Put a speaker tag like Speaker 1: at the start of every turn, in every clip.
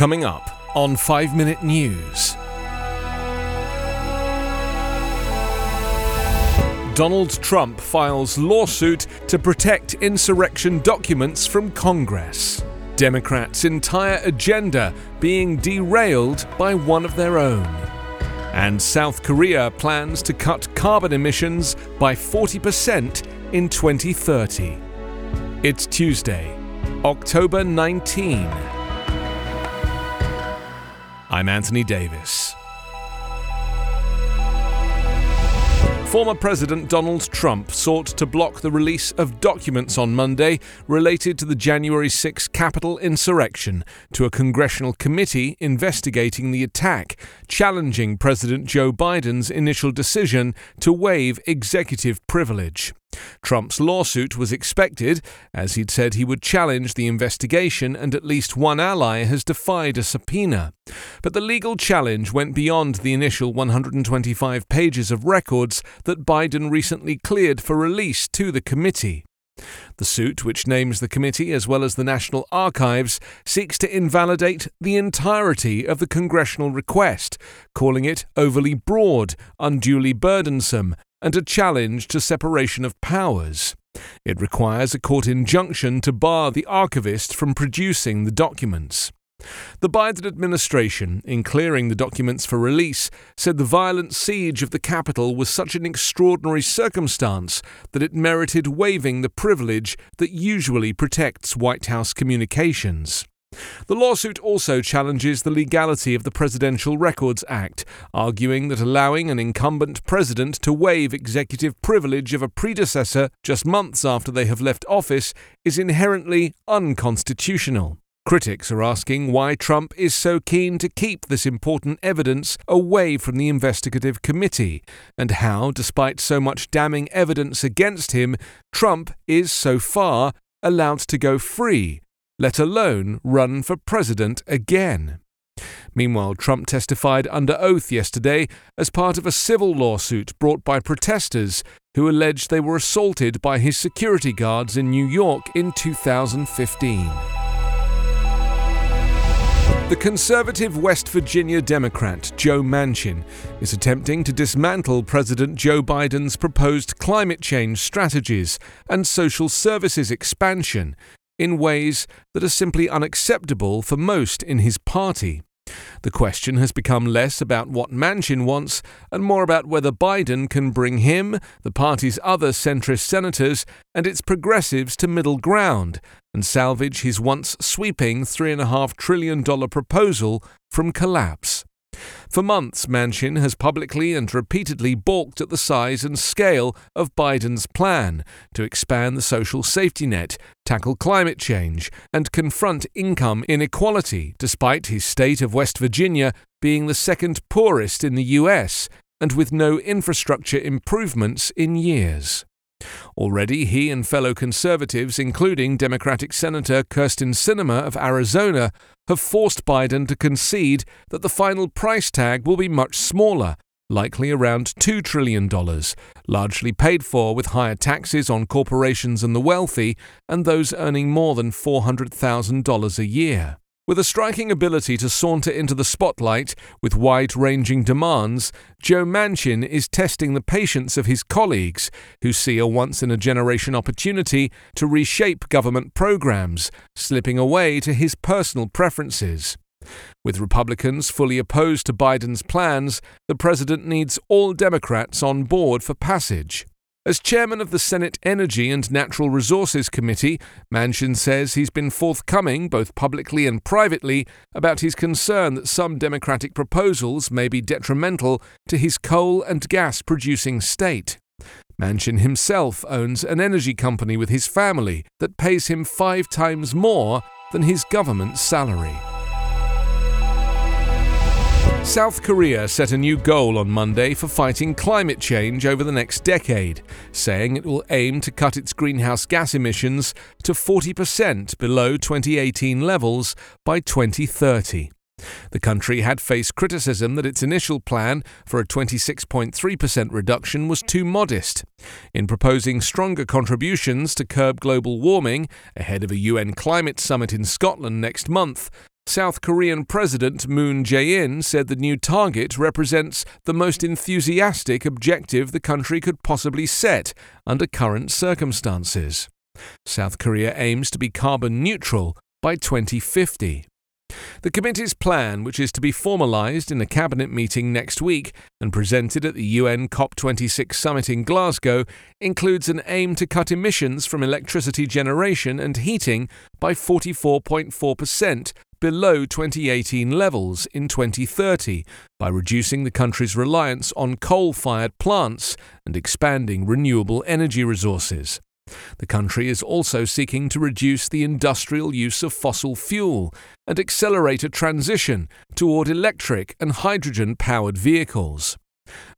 Speaker 1: Coming up on 5 Minute News. Donald Trump files lawsuit to protect insurrection documents from Congress. Democrats' entire agenda being derailed by one of their own. And South Korea plans to cut carbon emissions by 40% in 2030. It's Tuesday, October 19. I'm Anthony Davis. Former President Donald Trump sought to block the release of documents on Monday related to the January 6 Capitol insurrection to a congressional committee investigating the attack, challenging President Joe Biden's initial decision to waive executive privilege. Trump's lawsuit was expected, as he'd said he would challenge the investigation, and at least one ally has defied a subpoena. But the legal challenge went beyond the initial 125 pages of records that Biden recently cleared for release to the committee. The suit, which names the committee as well as the National Archives, seeks to invalidate the entirety of the congressional request, calling it overly broad, unduly burdensome, and a challenge to separation of powers. It requires a court injunction to bar the archivist from producing the documents. The Biden administration, in clearing the documents for release, said the violent siege of the Capitol was such an extraordinary circumstance that it merited waiving the privilege that usually protects White House communications. The lawsuit also challenges the legality of the Presidential Records Act, arguing that allowing an incumbent president to waive executive privilege of a predecessor just months after they have left office is inherently unconstitutional. Critics are asking why Trump is so keen to keep this important evidence away from the investigative committee, and how, despite so much damning evidence against him, Trump is so far allowed to go free let alone run for president again. Meanwhile, Trump testified under oath yesterday as part of a civil lawsuit brought by protesters who alleged they were assaulted by his security guards in New York in 2015. The conservative West Virginia Democrat Joe Manchin is attempting to dismantle President Joe Biden's proposed climate change strategies and social services expansion in ways that are simply unacceptable for most in his party. The question has become less about what Manchin wants and more about whether Biden can bring him, the party's other centrist senators, and its progressives to middle ground and salvage his once sweeping $3.5 trillion proposal from collapse. For months, Manchin has publicly and repeatedly balked at the size and scale of Biden's plan to expand the social safety net, tackle climate change, and confront income inequality, despite his state of West Virginia being the second poorest in the U.S. and with no infrastructure improvements in years. Already, he and fellow conservatives, including Democratic Senator Kyrsten Sinema of Arizona, have forced Biden to concede that the final price tag will be much smaller, likely around $2 trillion, largely paid for with higher taxes on corporations and the wealthy and those earning more than $400,000 a year. With a striking ability to saunter into the spotlight with wide ranging demands, Joe Manchin is testing the patience of his colleagues, who see a once in a generation opportunity to reshape government programs, slipping away to his personal preferences. With Republicans fully opposed to Biden's plans, the president needs all Democrats on board for passage. As chairman of the Senate Energy and Natural Resources Committee, Manchin says he's been forthcoming, both publicly and privately, about his concern that some Democratic proposals may be detrimental to his coal and gas producing state. Manchin himself owns an energy company with his family that pays him five times more than his government's salary. South Korea set a new goal on Monday for fighting climate change over the next decade, saying it will aim to cut its greenhouse gas emissions to 40% below 2018 levels by 2030. The country had faced criticism that its initial plan for a 26.3% reduction was too modest. In proposing stronger contributions to curb global warming ahead of a UN climate summit in Scotland next month, South Korean President Moon Jae-in said the new target represents the most enthusiastic objective the country could possibly set under current circumstances. South Korea aims to be carbon neutral by 2050. The committee's plan, which is to be formalised in a cabinet meeting next week and presented at the UN COP26 summit in Glasgow, includes an aim to cut emissions from electricity generation and heating by 44.4% below 2018 levels in 2030 by reducing the country's reliance on coal fired plants and expanding renewable energy resources. The country is also seeking to reduce the industrial use of fossil fuel and accelerate a transition toward electric and hydrogen powered vehicles.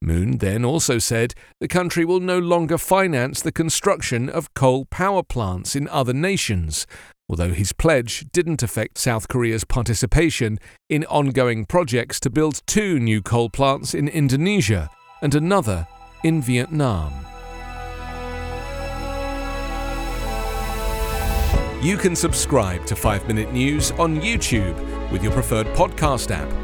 Speaker 1: Moon then also said the country will no longer finance the construction of coal power plants in other nations, although his pledge didn't affect South Korea's participation in ongoing projects to build two new coal plants in Indonesia and another in Vietnam. You can subscribe to 5 Minute News on YouTube with your preferred podcast app.